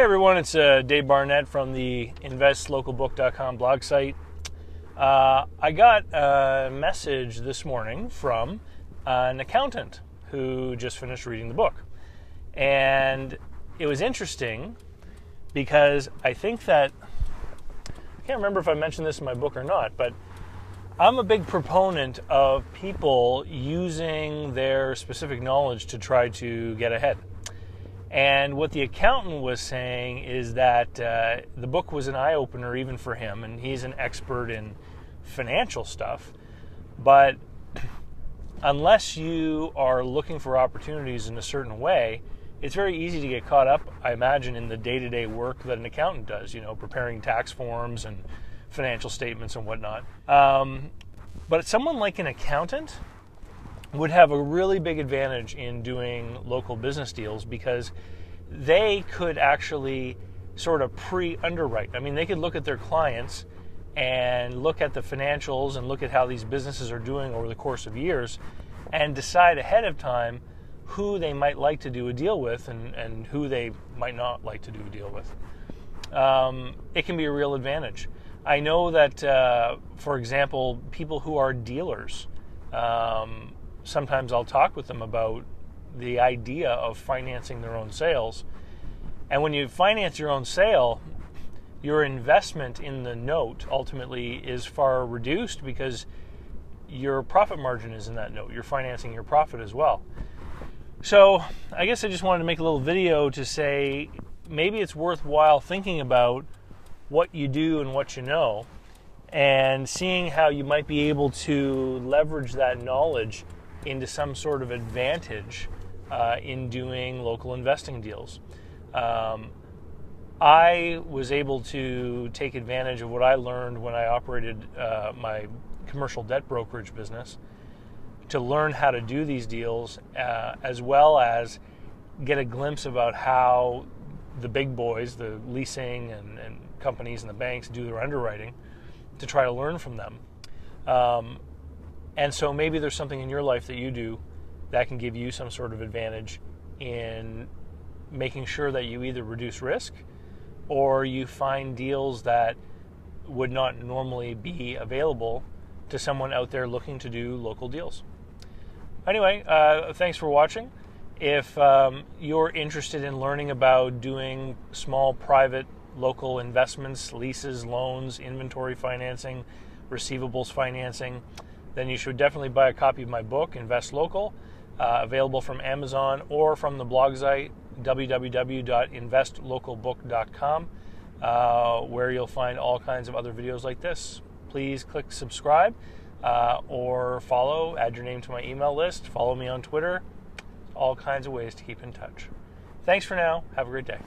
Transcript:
Hey everyone, it's uh, Dave Barnett from the investlocalbook.com blog site. Uh, I got a message this morning from an accountant who just finished reading the book. And it was interesting because I think that I can't remember if I mentioned this in my book or not, but I'm a big proponent of people using their specific knowledge to try to get ahead. And what the accountant was saying is that uh, the book was an eye opener even for him, and he's an expert in financial stuff. But unless you are looking for opportunities in a certain way, it's very easy to get caught up, I imagine, in the day to day work that an accountant does, you know, preparing tax forms and financial statements and whatnot. Um, but someone like an accountant, would have a really big advantage in doing local business deals because they could actually sort of pre underwrite. I mean, they could look at their clients and look at the financials and look at how these businesses are doing over the course of years and decide ahead of time who they might like to do a deal with and, and who they might not like to do a deal with. Um, it can be a real advantage. I know that, uh, for example, people who are dealers, um, sometimes I'll talk with them about the idea of financing their own sales. And when you finance your own sale, your investment in the note ultimately is far reduced because your profit margin is in that note. You're financing your profit as well. So, I guess I just wanted to make a little video to say maybe it's worthwhile thinking about what you do and what you know and seeing how you might be able to leverage that knowledge into some sort of advantage uh, in doing local investing deals. Um, I was able to take advantage of what I learned when I operated uh, my commercial debt brokerage business to learn how to do these deals, uh, as well as get a glimpse about how the big boys, the leasing and, and, companies and the banks, do their underwriting to try to learn from them. Um, and so maybe there's something in your life that you do that can give you some sort of advantage in making sure that you either reduce risk or you find deals that would not normally be available to someone out there looking to do local deals. Anyway, uh, thanks for watching. If um, you're interested in learning about doing small private local investments, leases, loans, inventory financing, receivables financing, then you should definitely buy a copy of my book, Invest Local, uh, available from Amazon or from the blog site www.investlocalbook.com, uh, where you'll find all kinds of other videos like this. Please click subscribe uh, or follow, add your name to my email list, follow me on Twitter, all kinds of ways to keep in touch. Thanks for now. Have a great day.